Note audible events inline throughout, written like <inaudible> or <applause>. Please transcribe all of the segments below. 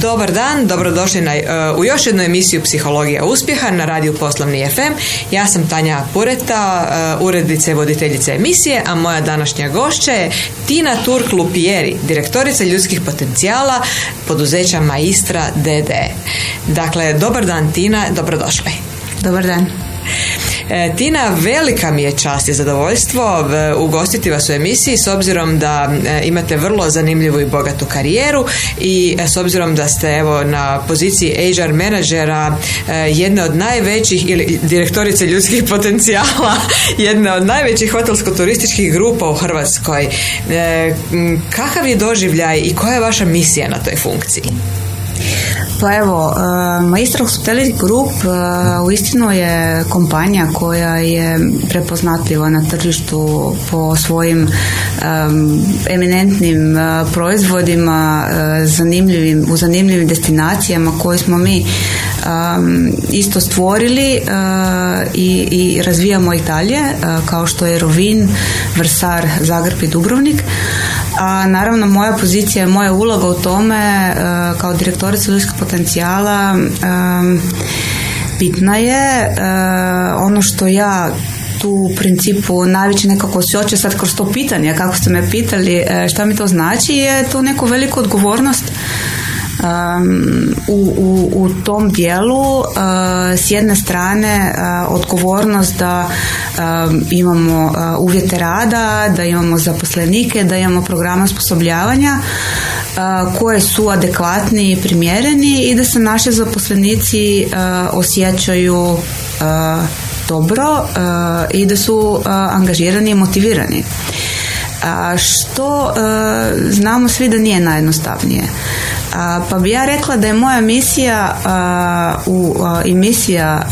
Dobar dan, dobrodošli na, uh, u još jednu emisiju Psihologija uspjeha na radiju Poslovni FM. Ja sam Tanja Pureta, uh, urednice i voditeljica emisije, a moja današnja gošća je Tina Turk-Lupieri, direktorica ljudskih potencijala poduzeća Maistra DD. Dakle, dobar dan Tina, dobrodošli. Dobar dan. E, Tina, velika mi je čast i zadovoljstvo ugostiti vas u emisiji s obzirom da e, imate vrlo zanimljivu i bogatu karijeru i e, s obzirom da ste evo na poziciji HR menadžera jedne od najvećih ili direktorice ljudskih <laughs> potencijala jedne od najvećih hotelsko-turističkih grupa u Hrvatskoj. Kakav je doživljaj i koja je vaša misija na toj funkciji? Pa evo, uh, Maestro Hospitality Group uh, uistinu je kompanija koja je prepoznatljiva na tržištu po svojim eminentnim uh, proizvodima zanimljivim, u zanimljivim destinacijama koje smo mi isto stvorili i, i razvijamo i dalje kao što je Rovin, Vrsar, Zagreb i Dubrovnik a naravno moja pozicija moja uloga u tome kao direktorica ljudskih potencijala bitna je ono što ja tu u principu najveće nekako osjeća sad kroz to pitanje kako ste me pitali e, šta mi to znači je to neku veliku odgovornost u, u, u tom dijelu uh, s jedne strane uh, odgovornost da imamo uh, uvjete rada, da imamo zaposlenike, da imamo programe osposobljavanja koje su adekvatni i primjereni i da se naši zaposlenici osjećaju dobro i da su angažirani i motivirani. Što znamo svi da nije najjednostavnije. Pa bi ja rekla da je moja misija u, i misija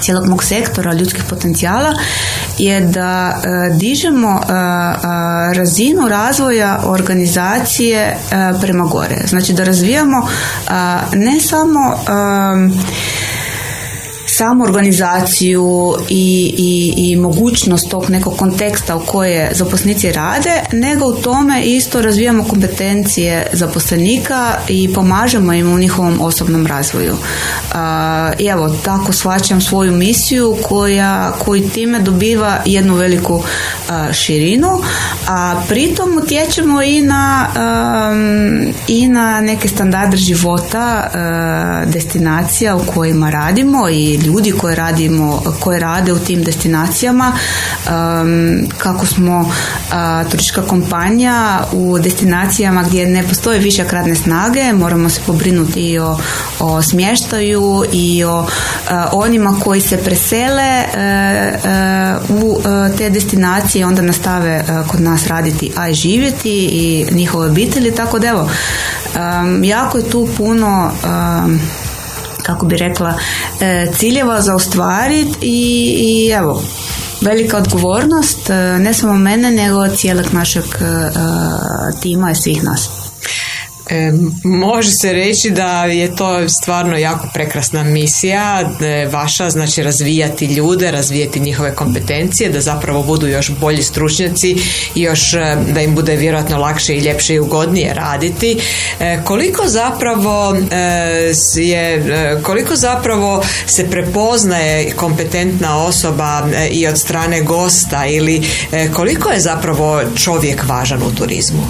cijelog mog sektora ljudskih potencijala je da dižemo razinu razvoja organizacije prema gore. Znači da razvijamo ne samo samu organizaciju i, i, i mogućnost tog nekog konteksta u koje zaposlenici rade, nego u tome isto razvijamo kompetencije zaposlenika i pomažemo im u njihovom osobnom razvoju. I evo, tako shvaćam svoju misiju koja, koji time dobiva jednu veliku širinu, a pritom utječemo i na, i na neke standarde života destinacija u kojima radimo i ljudi koje radimo, koje rade u tim destinacijama, kako smo turistička kompanija u destinacijama gdje ne postoje više radne snage, moramo se pobrinuti i o, o smještaju i o onima koji se presele u te destinacije onda nastave kod nas raditi, a i živjeti i njihove obitelji, tako da evo, jako je tu puno kako bi rekla, e, ciljeva za ostvariti i, i evo, velika odgovornost e, ne samo mene nego cijelog našeg e, tima i svih nas. E, može se reći da je to stvarno jako prekrasna misija vaša, znači razvijati ljude, razvijati njihove kompetencije, da zapravo budu još bolji stručnjaci i još e, da im bude vjerojatno lakše i ljepše i ugodnije raditi. E, koliko zapravo je, koliko zapravo se prepoznaje kompetentna osoba i od strane gosta ili koliko je zapravo čovjek važan u turizmu?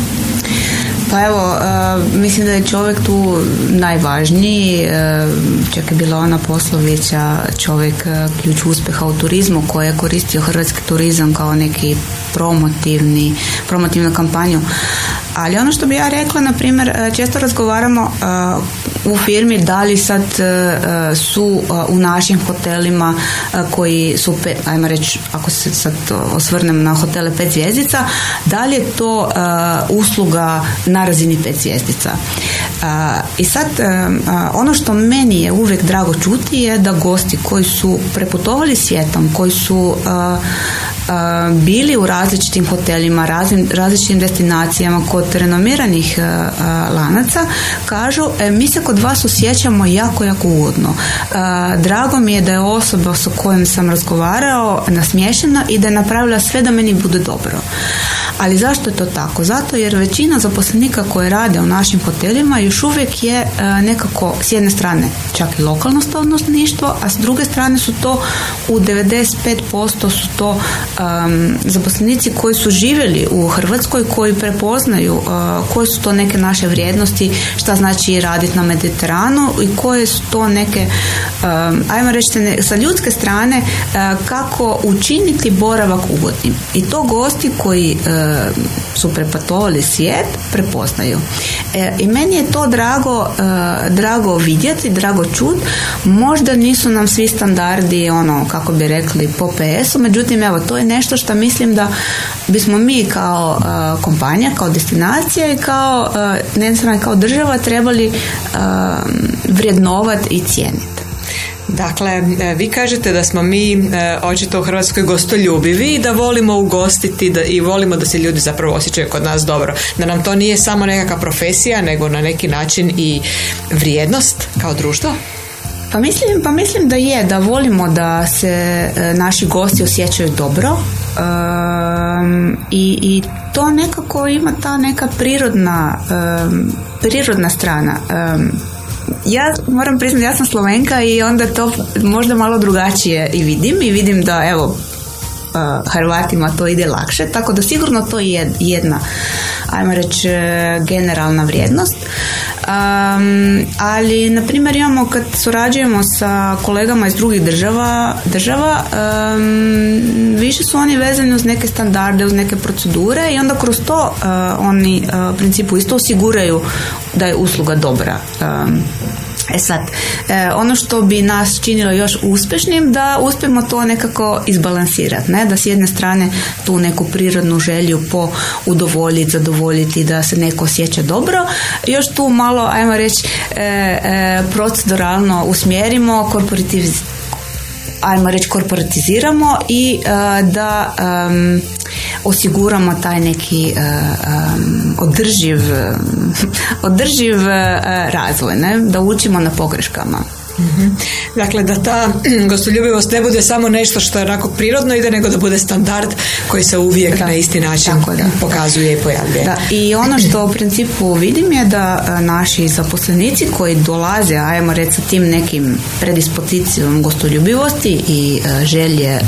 Pa evo, e, mislim da je čovjek tu najvažniji. E, čak je bila ona poslovića čovjek e, ključ uspjeha u turizmu koja je koristio hrvatski turizam kao neki promotivni, promotivnu kampanju. Ali ono što bi ja rekla, na primjer, često razgovaramo u firmi da li sad su u našim hotelima koji su, ajmo reći, ako se sad osvrnem na hotele pet zvjezdica, da li je to usluga na razini pet zvjezdica. I sad, ono što meni je uvijek drago čuti je da gosti koji su preputovali svijetom, koji su bili u različitim hotelima, različitim destinacijama kod renomiranih lanaca, kažu e, mi se kod vas osjećamo jako, jako ugodno. Drago mi je da je osoba s kojom sam razgovarao nasmiješena i da je napravila sve da meni bude dobro. Ali zašto je to tako? Zato jer većina zaposlenika koje rade u našim hotelima još uvijek je nekako s jedne strane čak i lokalno stanovništvo, a s druge strane su to u 95% su to um, zaposlenici koji su živjeli u Hrvatskoj, koji prepoznaju uh, koje su to neke naše vrijednosti, šta znači raditi na Mediteranu i koje su to neke, um, ajmo reći sa ljudske strane, uh, kako učiniti boravak ugodnim. I to gosti koji uh, su prepatovali svijet prepoznaju. E, I meni je to drago, drago vidjeti, drago čut. Možda nisu nam svi standardi, ono, kako bi rekli, po PS-u, međutim, evo, to je nešto što mislim da bismo mi kao kompanija, kao destinacija i kao, ne kao država trebali vrijednovati i cijeniti. Dakle, vi kažete da smo mi očito u Hrvatskoj gostoljubivi i da volimo ugostiti da, i volimo da se ljudi zapravo osjećaju kod nas dobro. Da nam to nije samo nekakva profesija, nego na neki način i vrijednost kao društvo? Pa mislim, pa mislim da je, da volimo da se e, naši gosti osjećaju dobro i, i to nekako ima ta neka prirodna, prirodna strana. Ja moram priznati, ja sam Slovenka i onda to možda malo drugačije i vidim i vidim da evo Hrvatima to ide lakše, tako da sigurno to je jedna, ajmo reći, generalna vrijednost. Um, ali, na primjer, imamo kad surađujemo sa kolegama iz drugih država, država više su oni vezani uz neke standarde, uz neke procedure i onda kroz to oni u principu isto osiguraju da je usluga dobra. E sad, e, ono što bi nas činilo još uspješnim da uspijemo to nekako izbalansirati, ne? da s jedne strane tu neku prirodnu želju po udovoljiti, zadovoljiti, da se neko osjeća dobro, još tu malo, ajmo reći, e, e, proceduralno usmjerimo, korporativ, ajmo reći korporatiziramo i da osiguramo taj neki uh, održiv, <laughs> održiv razvoj, ne? da učimo na pogreškama. Mhm. Dakle, da ta <clears throat> gostoljubivost ne bude samo nešto što je onako prirodno ide, nego da bude standard koji se uvijek na isti način pokazuje i pojavljuje. Da. I ono što u principu vidim je da naši zaposlenici koji dolaze, ajmo reći sa tim nekim predispozicijom gostoljubivosti i želje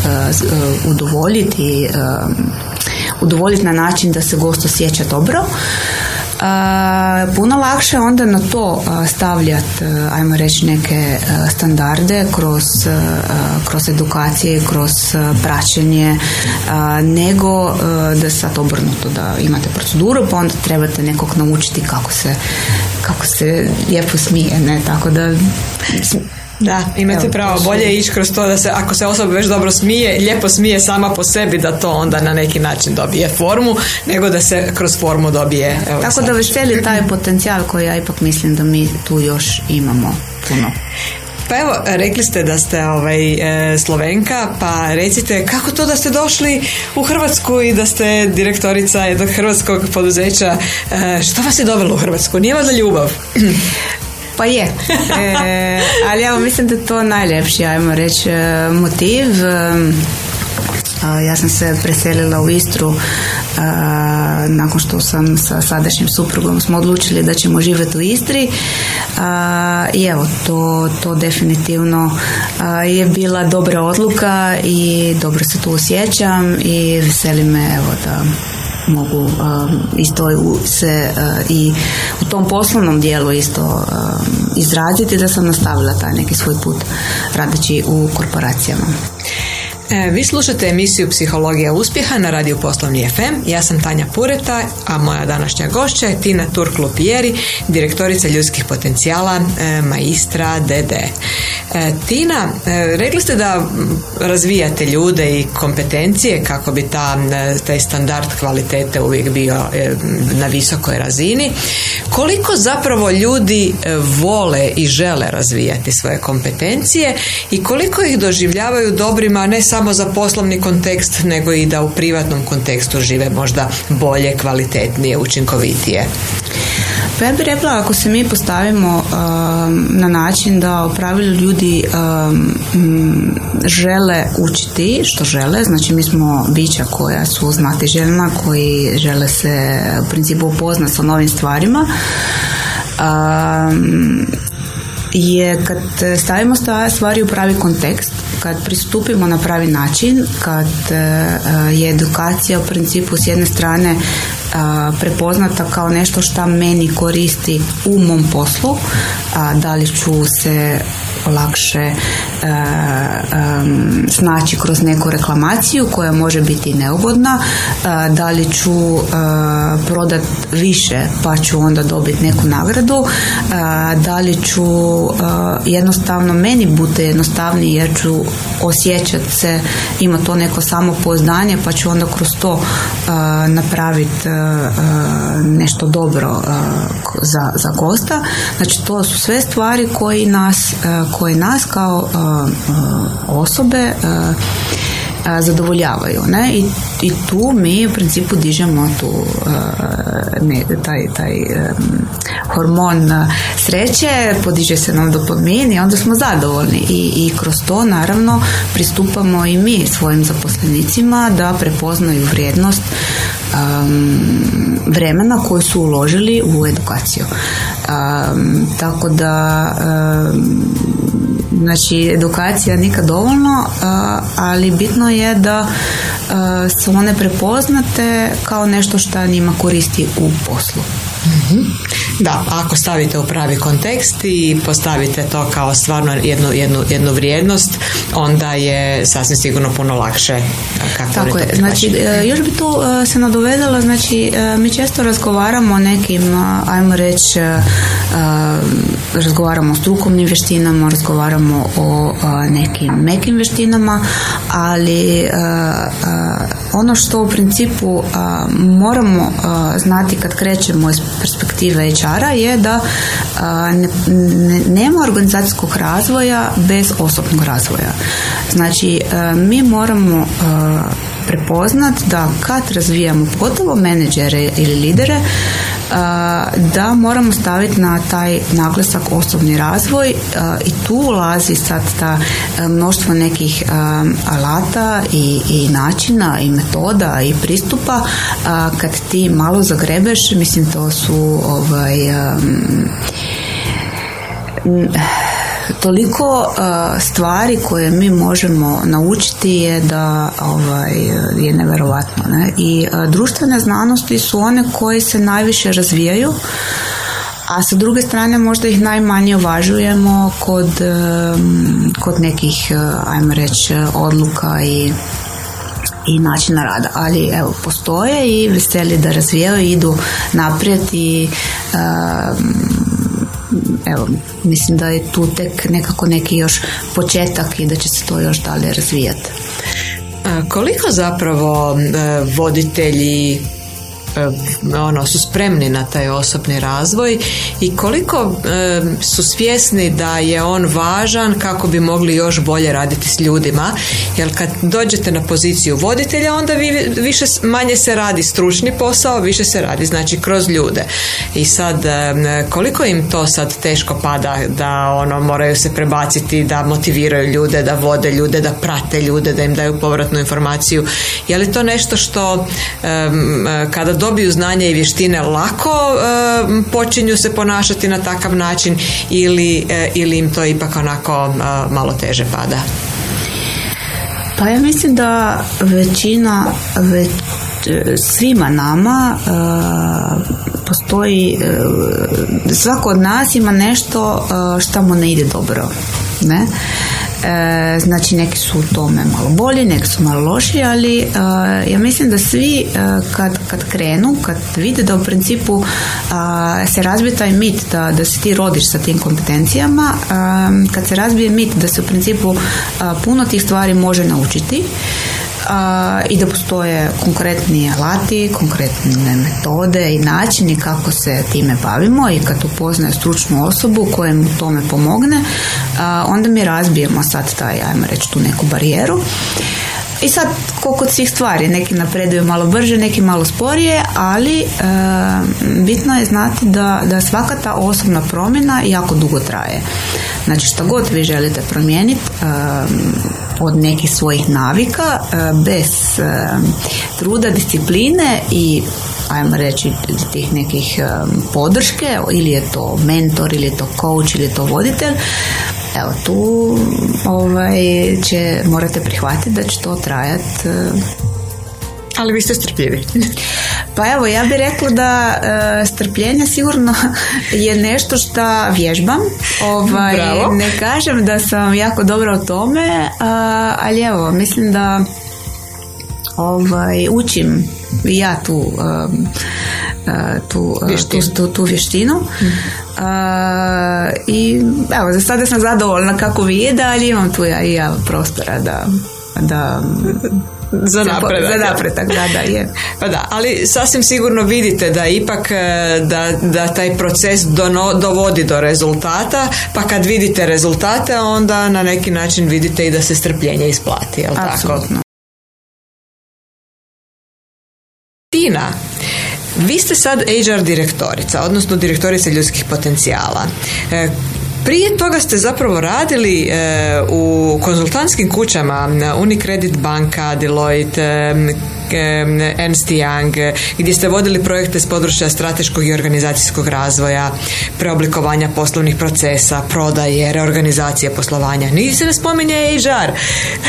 udovoljiti udovoljiti na način da se gost osjeća dobro. Puno lakše onda na to stavljati, ajmo reći, neke standarde kroz, kroz edukacije, kroz praćenje, nego da sad obrnuto da imate proceduru, pa onda trebate nekog naučiti kako se, kako se lijepo smije, ne, tako da da, imate pravo. Bolje ići kroz to da se, ako se osoba već dobro smije, lijepo smije sama po sebi, da to onda na neki način dobije formu, nego da se kroz formu dobije. Evo Tako da veseli taj potencijal koji ja ipak mislim da mi tu još imamo puno. Pa evo, rekli ste da ste ovaj, e, Slovenka, pa recite kako to da ste došli u Hrvatsku i da ste direktorica jednog hrvatskog poduzeća. E, što vas je dovelo u Hrvatsku? Nije valjda ljubav? <clears throat> Pa je. <laughs> E, ali ja mislim da je to najljepši, ajmo reći, e, motiv. E, ja sam se preselila u Istru nakon što sam sa sadašnjim suprugom smo odlučili da ćemo živjeti u Istri i evo to, to definitivno je bila dobra odluka i dobro se tu osjećam i veseli me evo da mogu isto se i u tom poslovnom dijelu isto izraziti da sam nastavila taj neki svoj put radeći u korporacijama. E, vi slušate emisiju Psihologija uspjeha na radiju Poslovni FM. Ja sam Tanja Pureta, a moja današnja gošća je Tina Turklu-Pijeri, direktorica ljudskih potencijala, e, maistra DD. E, Tina, rekli ste da razvijate ljude i kompetencije kako bi ta, taj standard kvalitete uvijek bio na visokoj razini. Koliko zapravo ljudi vole i žele razvijati svoje kompetencije i koliko ih doživljavaju dobrima ne samo samo za poslovni kontekst, nego i da u privatnom kontekstu žive možda bolje, kvalitetnije, učinkovitije. Pa ja bih rekla, ako se mi postavimo um, na način da u pravilu ljudi um, žele učiti što žele, znači mi smo bića koja su znati željna, koji žele se u principu upoznati sa novim stvarima, um, je kad stavimo stvari u pravi kontekst, kad pristupimo na pravi način, kad uh, je edukacija u principu s jedne strane prepoznata kao nešto što meni koristi u mom poslu, da li ću se lakše e, snaći kroz neku reklamaciju koja može biti neugodna, da li ću e, prodat više pa ću onda dobiti neku nagradu, da li ću jednostavno meni bude jednostavnije jer ću osjećati se, ima to neko samopouzdanje pa ću onda kroz to napraviti nešto dobro za, za gosta. Znači to su sve stvari koji nas, koje nas kao osobe zadovoljavaju. Ne? I, I tu mi u principu dižemo tu ne, taj, taj hormon sreće, podiže se nam dopamin i onda smo zadovoljni. I, I kroz to naravno pristupamo i mi svojim zaposlenicima da prepoznaju vrijednost vremena koje su uložili u edukaciju. Tako da Znači, edukacija nikad dovoljno, ali bitno je da se one prepoznate kao nešto što njima koristi u poslu. Da, ako stavite u pravi kontekst i postavite to kao stvarno jednu, jednu, jednu vrijednost, onda je sasvim sigurno puno lakše kako Tako je, znači e, još bi tu e, se nadovedala, znači e, mi često razgovaramo o nekim, ajmo reći, razgovaramo o strukovnim vještinama, razgovaramo o nekim mekim vještinama, ali ono što u principu moramo znati kad krećemo iz perspektive HR-a je da ne, nema organizacijskog razvoja bez osobnog razvoja. Znači, mi moramo prepoznat da kad razvijamo pogotovo menedžere ili lidere da moramo staviti na taj naglasak osobni razvoj i tu ulazi sad ta mnoštvo nekih alata i, i načina i metoda i pristupa. Kad ti malo zagrebeš mislim to su ovaj toliko uh, stvari koje mi možemo naučiti je da ovaj, je neverovatno. Ne? I uh, društvene znanosti su one koje se najviše razvijaju, a sa druge strane možda ih najmanje uvažujemo kod, um, kod nekih, ajmo reći, odluka i i načina rada, ali evo postoje i veseli da razvijaju idu naprijed i um, evo, mislim da je tu tek nekako neki još početak i da će se to još dalje razvijati. Koliko zapravo e, voditelji ono, su spremni na taj osobni razvoj i koliko e, su svjesni da je on važan kako bi mogli još bolje raditi s ljudima jer kad dođete na poziciju voditelja onda vi, više manje se radi stručni posao više se radi znači kroz ljude. I sad e, koliko im to sad teško pada da ono moraju se prebaciti da motiviraju ljude da vode ljude da prate ljude da im daju povratnu informaciju? Je li to nešto što kada dobiju znanje i vještine lako počinju se ponašati na takav način ili, e, ili im to ipak onako malo teže pada? Pa ja mislim da većina već, svima nama postoji svako od nas ima nešto što mu ne ide dobro ne E, znači neki su u tome malo bolji, neki su malo loši, ali e, ja mislim da svi e, kad, kad krenu, kad vide da u principu se razbije taj mit da, da se ti rodiš sa tim kompetencijama, kad se razbije mit da se u principu puno tih stvari može naučiti, i da postoje konkretni alati, konkretne metode i načini kako se time bavimo i kad upoznaje stručnu osobu koja im u tome pomogne, onda mi razbijemo sad taj, ajmo reći, tu neku barijeru I sad, koliko svih stvari, neki napreduju malo brže, neki malo sporije, ali bitno je znati da, da svaka ta osobna promjena jako dugo traje. Znači, što god vi želite promijeniti, od nekih svojih navika, bez truda, discipline i ajmo reći tih nekih podrške ili je to mentor ili je to coach ili je to voditelj evo tu ovaj, će morate prihvatiti da će to trajati ali vi ste strpljivi. <laughs> Pa evo, ja bih rekla da e, strpljenje sigurno <laughs> je nešto što vježbam. Ovaj, ne kažem da sam jako dobra u tome, ali evo, mislim da ovaj, učim ja tu um, tu, tu, tu, tu vještinu mm. i evo za sada sam zadovoljna kako vide ali imam tu ja i ja prostora da, da za napredak. Za napredak, da, da, je. <laughs> Pa da, ali sasvim sigurno vidite da ipak e, da, da taj proces dono, dovodi do rezultata, pa kad vidite rezultate, onda na neki način vidite i da se strpljenje isplati, jel Absolutno. tako? Tina, vi ste sad HR direktorica, odnosno direktorica ljudskih potencijala. Prije toga ste zapravo radili e, u konzultantskim kućama Unicredit banka, Deloitte, e, Ernst Young, gdje ste vodili projekte s područja strateškog i organizacijskog razvoja, preoblikovanja poslovnih procesa, prodaje, reorganizacije poslovanja. Niti se ne spominje HR.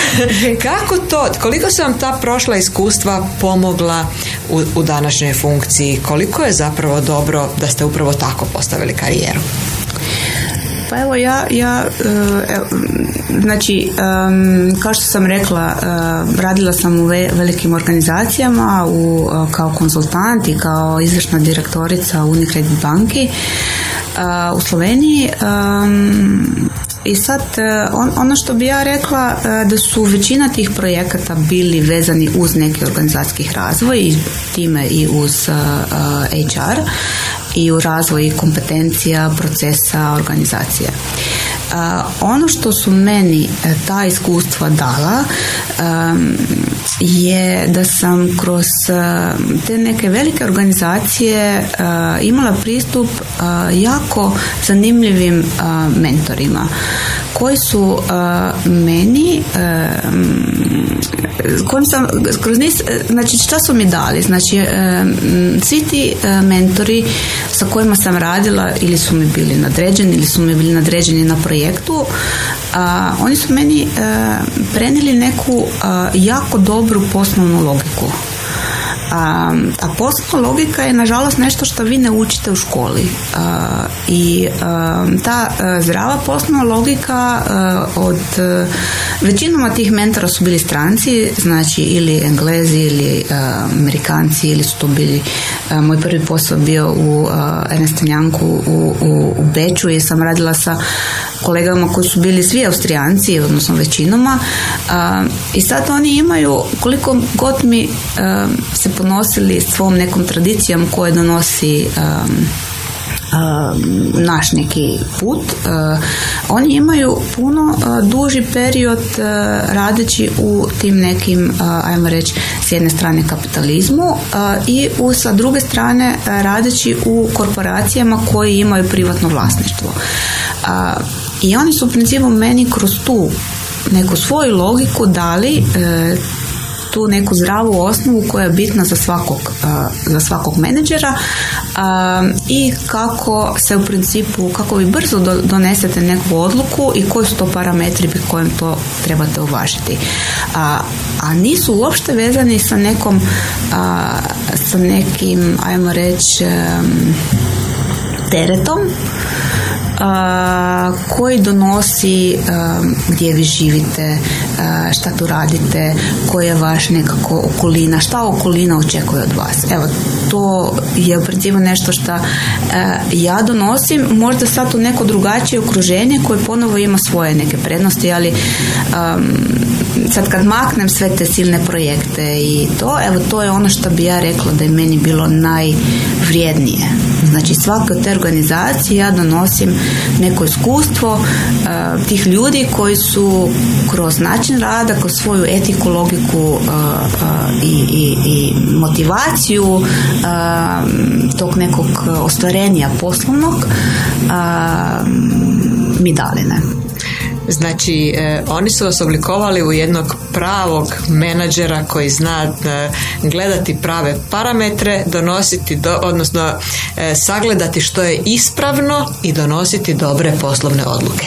<laughs> Kako to, koliko su vam ta prošla iskustva pomogla u, u današnjoj funkciji? Koliko je zapravo dobro da ste upravo tako postavili karijeru? Pa evo ja, ja e, znači kao što sam rekla e, radila sam u velikim organizacijama u, e, kao konzultant i kao izvršna direktorica Unicredit banki u Sloveniji. I sad ono što bi ja rekla da su većina tih projekata bili vezani uz neki organizacijski razvoj i time i uz HR i u razvoju kompetencija, procesa, organizacije. Ono što su meni e, ta iskustva dala je da sam kroz e, te neke velike organizacije e, imala pristup jako zanimljivim mentorima koji su meni kojim sam kroz niz, znači šta su mi dali? Znači svi ti mentori sa kojima sam radila ili su mi bili nadređeni ili su mi bili nadređeni na projektu a, oni su meni a, prenijeli neku jako dobru poslovnu logiku a, a poslovna logika je nažalost nešto što vi ne učite u školi. I ta zdrava poslovna logika od većinom tih mentora su bili stranci, znači ili englezi ili amerikanci ili su to bili moj prvi posao bio u Ernst u, u, u Beču i sam radila sa kolegama koji su bili svi austrijanci, odnosno većinoma i sad oni imaju koliko god mi se ponosili svom nekom tradicijom koje donosi naš neki put oni imaju puno duži period radeći u tim nekim ajmo reći s jedne strane kapitalizmu i u, sa druge strane radeći u korporacijama koji imaju privatno vlasništvo i oni su u principu meni kroz tu neku svoju logiku dali e, tu neku zdravu osnovu koja je bitna za svakog, za svakog menadžera i kako se u principu, kako vi brzo donesete neku odluku i koji su to parametri bi kojim to trebate uvažiti. A, a nisu uopšte vezani sa nekom sa nekim, ajmo reći teretom koji donosi gdje vi živite, šta tu radite, koja je vaš nekako okolina, šta okolina očekuje od vas. Evo, to je u principu nešto što ja donosim, možda sad u neko drugačije okruženje koje ponovo ima svoje neke prednosti, ali sad kad maknem sve te silne projekte i to, evo to je ono što bi ja rekla da je meni bilo najvrijednije. Znači svake od te organizacije ja donosim neko iskustvo tih ljudi koji su kroz način rada, kroz svoju etiku, logiku i, i, i motivaciju tog nekog ostvarenja poslovnog mi dali ne. Znači, e, oni su vas oblikovali u jednog pravog menadžera koji zna e, gledati prave parametre, donositi, do, odnosno e, sagledati što je ispravno i donositi dobre poslovne odluke.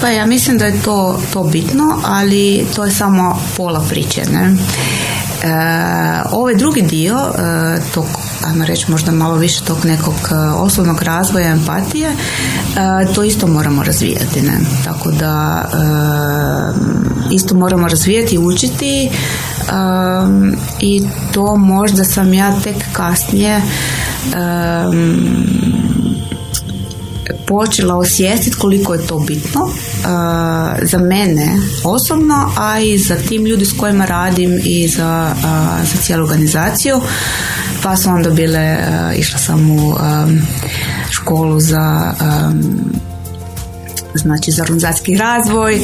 Pa ja mislim da je to, to bitno, ali to je samo pola priče. Ne? E, ovaj drugi dio e, tog, ajmo reći možda malo više tog nekog e, osobnog razvoja empatije, e, to isto moramo razvijati. Ne? Tako da isto moramo razvijati učiti i to možda sam ja tek kasnije počela osvijestiti koliko je to bitno uh, za mene osobno, a i za tim ljudi s kojima radim i za, uh, za cijelu organizaciju. Pa su onda bile, uh, išla sam u školu za znači za organizacijski razvoj e,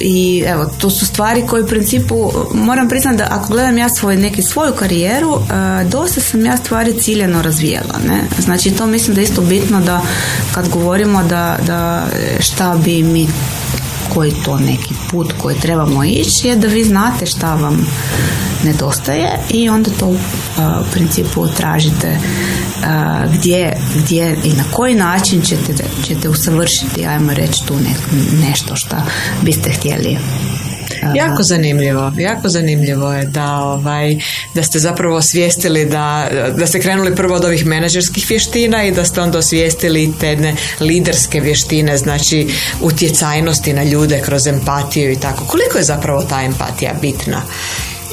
i evo to su stvari koje u principu moram priznati da ako gledam ja svoj, neki svoju karijeru e, dosta sam ja stvari ciljeno razvijela ne? znači to mislim da je isto bitno da kad govorimo da, da šta bi mi koji to neki put koji trebamo ići je da vi znate šta vam nedostaje i onda to u principu tražite gdje, gdje i na koji način ćete, ćete usavršiti, ajmo reći tu nešto što biste htjeli Jako zanimljivo, jako zanimljivo je da, ovaj, da ste zapravo osvijestili da, da ste krenuli prvo od ovih menadžerskih vještina i da ste onda osvijestili te jedne liderske vještine, znači utjecajnosti na ljude kroz empatiju i tako. Koliko je zapravo ta empatija bitna?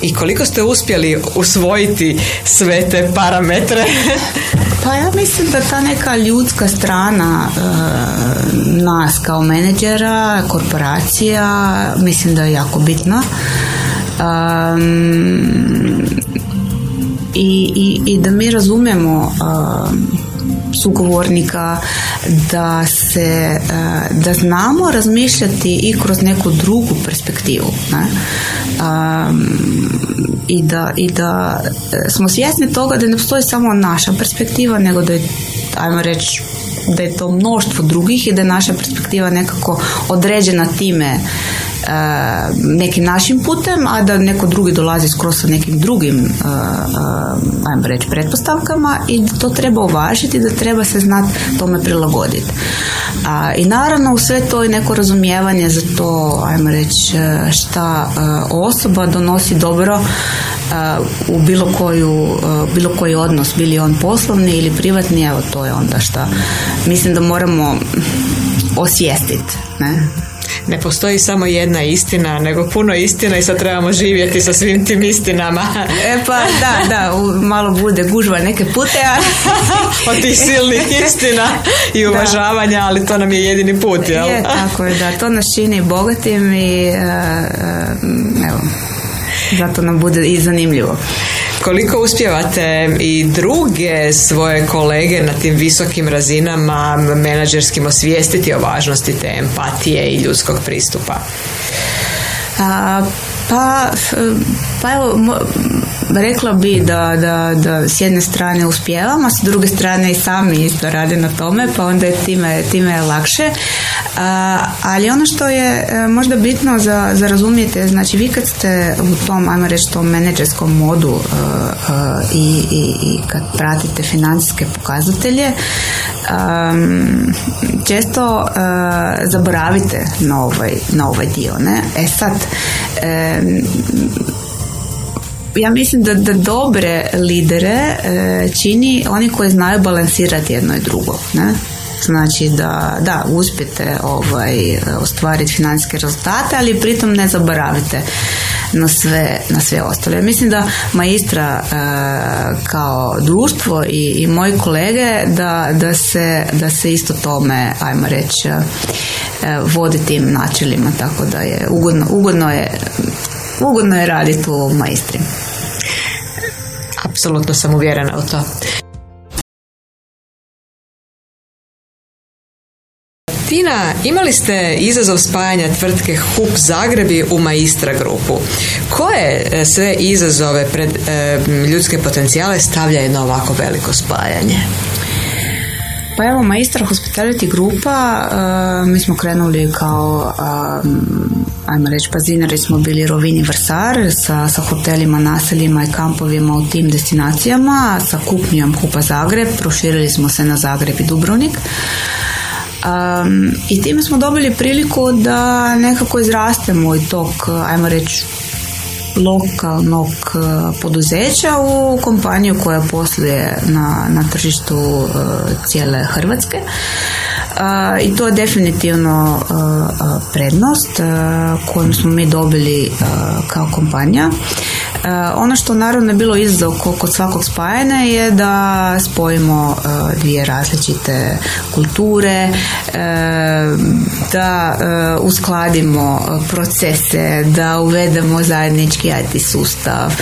I koliko ste uspjeli usvojiti sve te parametre? <laughs> pa ja mislim da ta neka ljudska strana e, nas kao menedžera, korporacija, mislim da je jako bitna. i, i, i, da mi razumijemo sugovornika da se da znamo razmišljati i kroz neku drugu perspektivu ne? i da, i da e, smo svjesni toga da ne postoji samo naša perspektiva nego da je ajmo reći da je to mnoštvo drugih i da je naša perspektiva nekako određena time E, nekim našim putem, a da neko drugi dolazi skroz sa nekim drugim e, e, ajmo reći pretpostavkama i da to treba uvažiti, da treba se znati tome prilagoditi. I naravno u sve to je neko razumijevanje za to, ajmo reći, šta osoba donosi dobro u bilo, koju, bilo koji odnos, bili on poslovni ili privatni, evo to je onda šta mislim da moramo osvijestiti. Ne? Ne postoji samo jedna istina, nego puno istina i sad trebamo živjeti sa svim tim istinama. E pa da, da, malo bude gužva neke pute, ali... <laughs> Od tih silnih istina i uvažavanja, ali to nam je jedini put, jel? Je, tako je, da, to nas čini bogatim i e, e, evo, zato nam bude i zanimljivo koliko uspjevate i druge svoje kolege na tim visokim razinama menadžerskim osvijestiti o važnosti te empatije i ljudskog pristupa? A, pa, pa evo, rekla bi da, da, da s jedne strane uspjevam, a s druge strane i sami isto rade na tome, pa onda je time, time je lakše. A, ali ono što je e, možda bitno za, za razumijete, znači vi kad ste u tom, ajmo reći, tom menedžerskom modu e, e, i, i, i kad pratite financijske pokazatelje, često zaboravite na ovaj, na ovaj dio. Ne? E sad, ja mislim da, da dobre lidere e, čini oni koji znaju balansirati jedno i drugo. Ne? Znači da, da uspijete ovaj, ostvariti financijske rezultate, ali pritom ne zaboravite na sve, na sve ostale. Mislim da maistra kao društvo i, i moji kolege da, da, se, da se isto tome, ajmo reći, vodi tim načelima, tako da je ugodno, ugodno je ugodno je raditi u majstri. Apsolutno sam uvjerena u to. Tina, imali ste izazov spajanja tvrtke HUP Zagrebi u Maistra grupu. Koje e, sve izazove pred e, ljudske potencijale stavlja jedno ovako veliko spajanje? Pa evo, Maistra Hospitality grupa, e, mi smo krenuli kao, ajmo reći, pazinari smo bili Rovini Vrsar sa, sa hotelima, naseljima i kampovima u tim destinacijama, sa kupnjom Hupa Zagreb, proširili smo se na Zagreb i Dubrovnik. Um, I time smo dobili priliku da nekako izrastemo i tog, ajmo reći, lokalnog e, poduzeća u kompaniju koja posluje na, na tržištu uh, cijele Hrvatske. I to je definitivno prednost koju smo mi dobili kao kompanija. Ono što naravno je bilo izazov kod svakog spajanja je da spojimo dvije različite kulture, da uskladimo procese, da uvedemo zajednički IT sustav,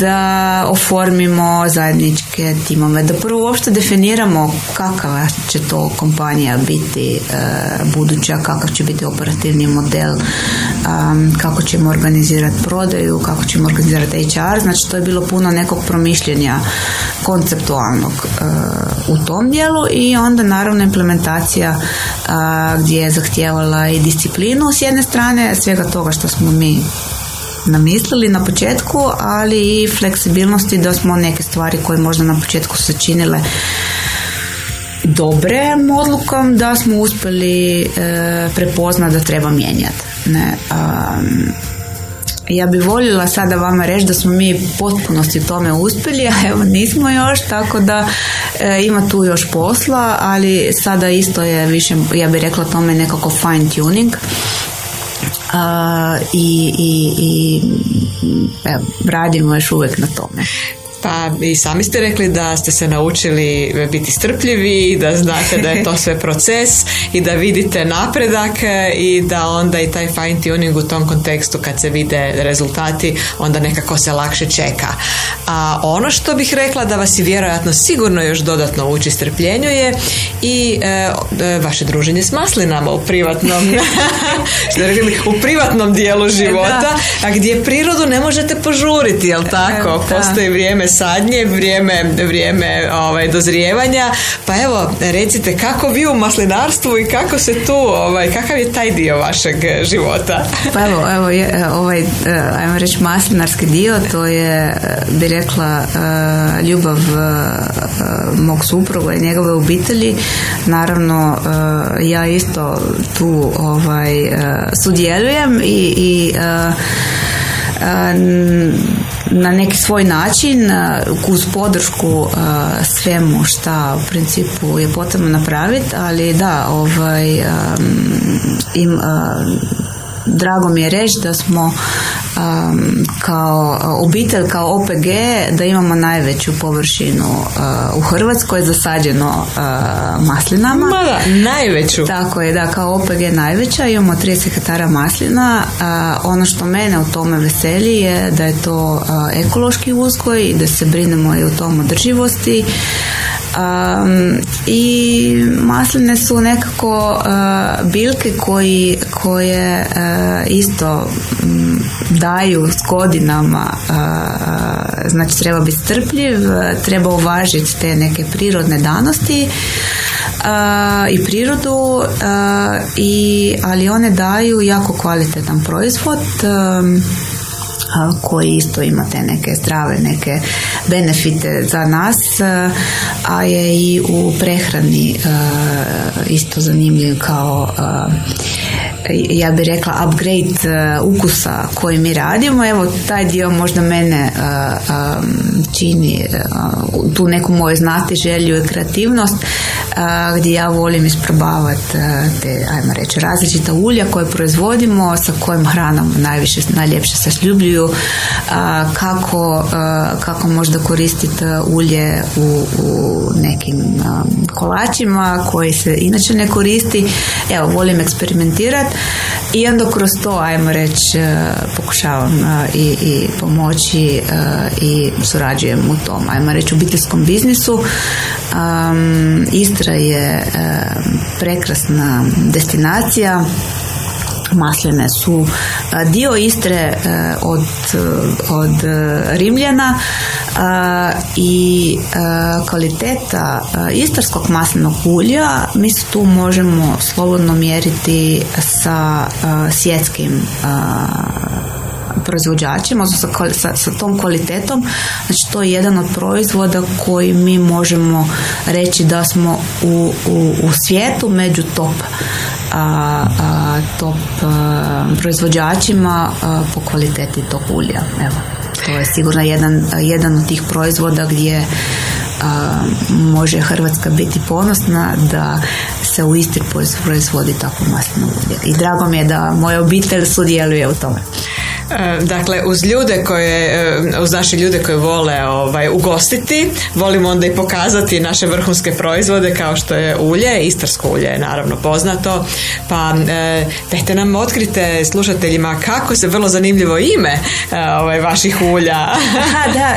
da oformimo zajedničke timove, da prvo uopšte definiramo kakva će to kompanija biti buduća, kakav će biti operativni model, kako ćemo organizirati prodaju, kako ćemo organizirati HR, znači to je bilo puno nekog promišljenja konceptualnog uh, u tom dijelu i onda naravno implementacija gdje je zahtijevala i disciplinu s jedne strane, svega toga što smo mi namislili na početku, ali i fleksibilnosti da smo neke stvari koje možda na početku se činile dobre odlukom da smo uspjeli e, prepoznati da treba mijenjati. Ne, um, ja bi voljela sada vama reći da smo mi potpunosti tome uspjeli, a evo nismo još, tako da e, ima tu još posla, ali sada isto je više, ja bih rekla tome nekako fine tuning. i, i, i evo, radimo još uvijek na tome. Pa i sami ste rekli da ste se naučili biti strpljivi, da znate da je to sve <laughs> proces i da vidite napredak i da onda i taj fine tuning u tom kontekstu kad se vide rezultati onda nekako se lakše čeka. A ono što bih rekla da vas i vjerojatno sigurno još dodatno uči strpljenju je i e, e, vaše druženje s maslinama u privatnom <laughs> što rekli, u privatnom dijelu života, a gdje prirodu ne možete požuriti, jel tako? Postoji vrijeme sadnje, vrijeme, vrijeme ovaj, dozrijevanja. Pa evo, recite kako vi u maslinarstvu i kako se tu, ovaj, kakav je taj dio vašeg života? Pa evo, evo je, ovaj, e, ajmo reći maslinarski dio, to je, e, bi rekla, e, ljubav mog supruga i njegove obitelji. Naravno, ja isto tu ovaj, sudjelujem i, i na neki svoj način uz podršku svemu šta u principu je potrebno napraviti, ali da, ovaj, im, drago mi je reći da smo kao obitelj, kao OPG, da imamo najveću površinu uh, u Hrvatskoj zasađeno uh, maslinama. Ma da, najveću. Tako je, da, kao OPG najveća, imamo 30 hektara maslina. ono što mene u tome veseli je da je to ekološki uzgoj i da se brinemo i u tom održivosti. Um, I masline su nekako uh, bilke koji, koje uh, isto um, daju s godinama uh, znači treba biti strpljiv, treba uvažiti te neke prirodne danosti i prirodu i, ali one daju jako kvalitetan proizvod um, koji isto ima te neke zdrave neke benefite za nas a je i u prehrani isto zanimljiv kao ja bih rekla upgrade ukusa koji mi radimo evo taj dio možda mene čini tu neku moju znati želju i kreativnost gdje ja volim isprobavati te, ajmo reći, različita ulja koje proizvodimo, sa kojim hranom najviše, najljepše se sljubljuju, kako, kako možda koristiti ulje u, u nekim kolačima koji se inače ne koristi. Evo, volim eksperimentirati i onda kroz to, ajmo reći, pokušavam i, i pomoći i surađujem u tom, ajmo reći, obiteljskom biznisu. Istra je prekrasna destinacija masline su dio Istre od, od Rimljana i kvaliteta istarskog maslinog ulja mi se tu možemo slobodno mjeriti sa svjetskim proizvođačima, odnosno sa, sa, tom kvalitetom. Znači to je jedan od proizvoda koji mi možemo reći da smo u, u, u svijetu među top a, a, top proizvođačima po kvaliteti tog ulja. Evo, to je sigurno jedan, jedan od tih proizvoda gdje može Hrvatska biti ponosna da se u Istri proizvodi tako maslino ulje. I drago mi je da moja obitelj sudjeluje u tome. E, dakle, uz ljude koje, e, uz naše ljude koje vole ovaj, ugostiti, volimo onda i pokazati naše vrhunske proizvode kao što je ulje, istarsko ulje je naravno poznato, pa e, dajte nam otkrite slušateljima kako se vrlo zanimljivo ime ovaj, vaših ulja. Aha, da,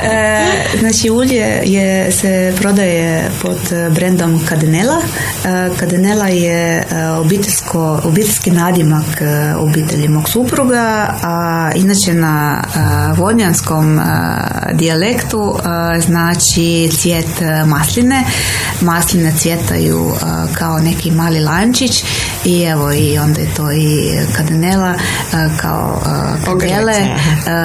znači ulje je, se prodaje pod brendom Cadenela. Cadenela je obiteljsko, obiteljski nadimak obitelji mog supruga, a inače na vodnjanskom dijalektu znači cvijet masline. Masline cvjetaju kao neki mali lančić i evo i onda je to i kadenela kao kadele,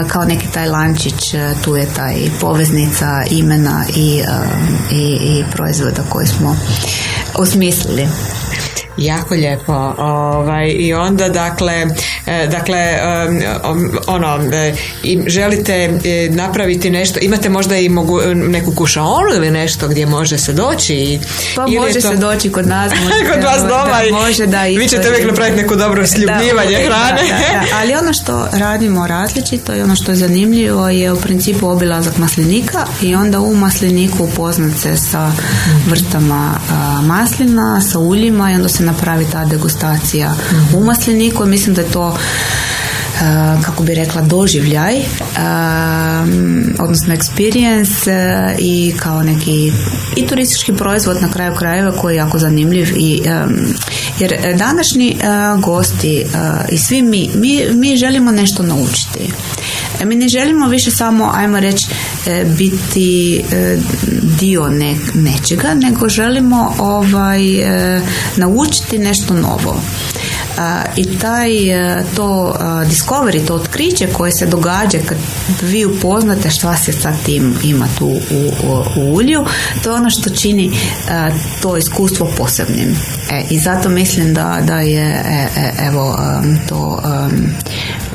kao neki taj lančić, tu je taj poveznica imena i, i, i proizvoda koji smo osmislili. Jako lijepo. Ovaj, I onda dakle, e, dakle ono, e, i želite e, napraviti nešto, imate možda i mogu, neku kušaonu ili nešto gdje može se doći? Pa može se doći kod nas. <laughs> Može, kod vas doma i može da vi ćete uvijek napraviti neku dobro sljubljivanje hrane. <laughs> Ali ono što radimo različito i ono što je zanimljivo je u principu obilazak maslinika i onda u masliniku upoznat se sa vrstama maslina, sa uljima i onda se napravi ta degustacija u masliniku mislim da je to kako bi rekla doživljaj odnosno experience uh, i kao neki i turistički proizvod na kraju krajeva koji je jako zanimljiv i jer današnji uh, gosti i svi mi, mi, mi želimo nešto naučiti. Mi ne želimo više samo ajmo reći biti dio nečega nego želimo ovaj naučiti nešto novo i taj to discovery, to otkriće koje se događa kad vi upoznate šta se sa tim ima tu u, u, ulju, to je ono što čini to iskustvo posebnim. E, I zato mislim da, da je e, e, evo to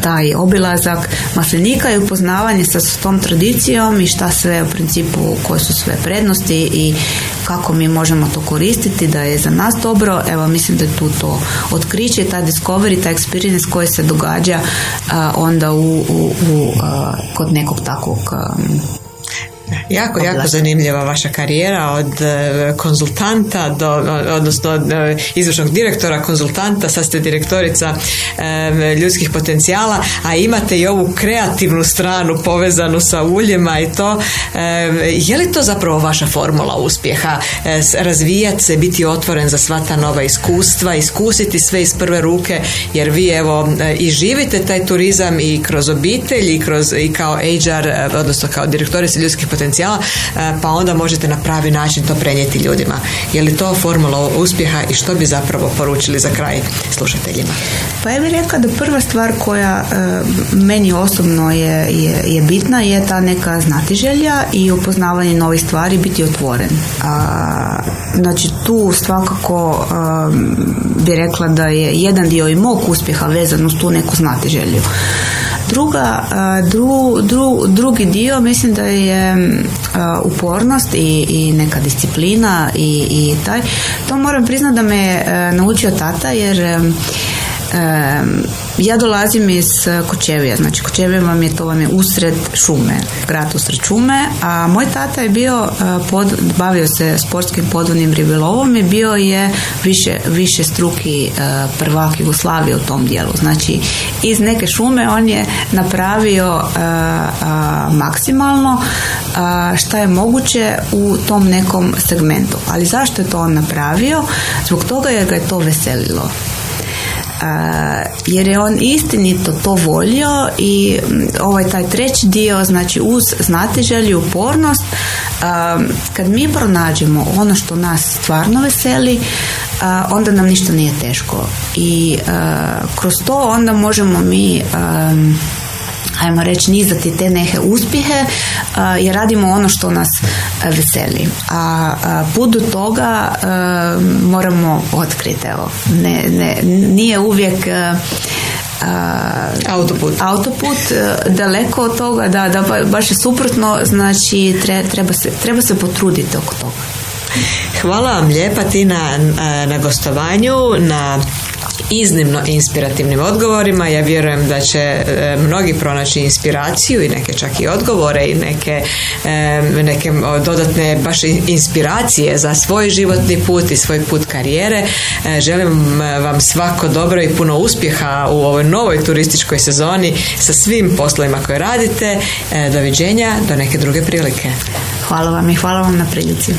taj obilazak maslinika i upoznavanje sa tom tradicijom i šta sve u principu, koje su sve prednosti i kako mi možemo to koristiti da je za nas dobro. Evo mislim da je tu to otkriće, taj discovery, taj experience koji se događa onda u, u, u kod nekog takvog Jako, jako zanimljiva vaša karijera od e, konzultanta do, odnosno od e, izvršnog direktora konzultanta, sad ste direktorica e, ljudskih potencijala, a imate i ovu kreativnu stranu povezanu sa uljima i to. Je li to zapravo vaša formula uspjeha? Razvijati se, biti otvoren za sva ta nova iskustva, iskusiti sve iz prve ruke, jer vi evo i živite taj turizam i kroz obitelj i, kroz, i kao HR, odnosno kao direktorica ljudskih potencijala potencijala, e, pa onda možete na pravi način to prenijeti ljudima. Je li to formula uspjeha i što bi zapravo poručili za kraj slušateljima? Pa ja bih rekla da prva stvar koja e, meni osobno je, je, je bitna je ta neka znatiželja i upoznavanje novih stvari, biti otvoren. A, znači tu svakako e, bi rekla da je jedan dio i mog uspjeha vezan uz tu neku znatiželju. Druga, dru, drugi dio mislim da je upornost i, i neka disciplina i, i taj. To moram priznati da me naučio tata jer ja dolazim iz Kočevija, znači Kočevija vam je to vam je usred šume, grad usred šume, a moj tata je bio, pod, bavio se sportskim podvodnim ribilovom i bio je više, više struki prvak Jugoslavije u tom dijelu. Znači iz neke šume on je napravio maksimalno šta je moguće u tom nekom segmentu. Ali zašto je to on napravio? Zbog toga jer ga je to veselilo jer je on istinito to volio i ovaj taj treći dio znači uz znatiželju i upornost kad mi pronađemo ono što nas stvarno veseli onda nam ništa nije teško. I kroz to onda možemo mi ajmo reći, nizati te neke uspjehe jer radimo ono što nas veseli. A put do toga moramo otkriti. Evo. Ne, ne, nije uvijek autoput. autoput daleko od toga da, da baš je suprotno znači treba se, treba se potruditi oko toga Hvala vam lijepa Tina na gostovanju, na iznimno inspirativnim odgovorima. Ja vjerujem da će e, mnogi pronaći inspiraciju i neke čak i odgovore i neke, e, neke dodatne baš inspiracije za svoj životni put i svoj put karijere. E, želim vam svako dobro i puno uspjeha u ovoj novoj turističkoj sezoni sa svim poslovima koje radite. Doviđenja, do neke druge prilike. Hvala vam i hvala vam na prilici.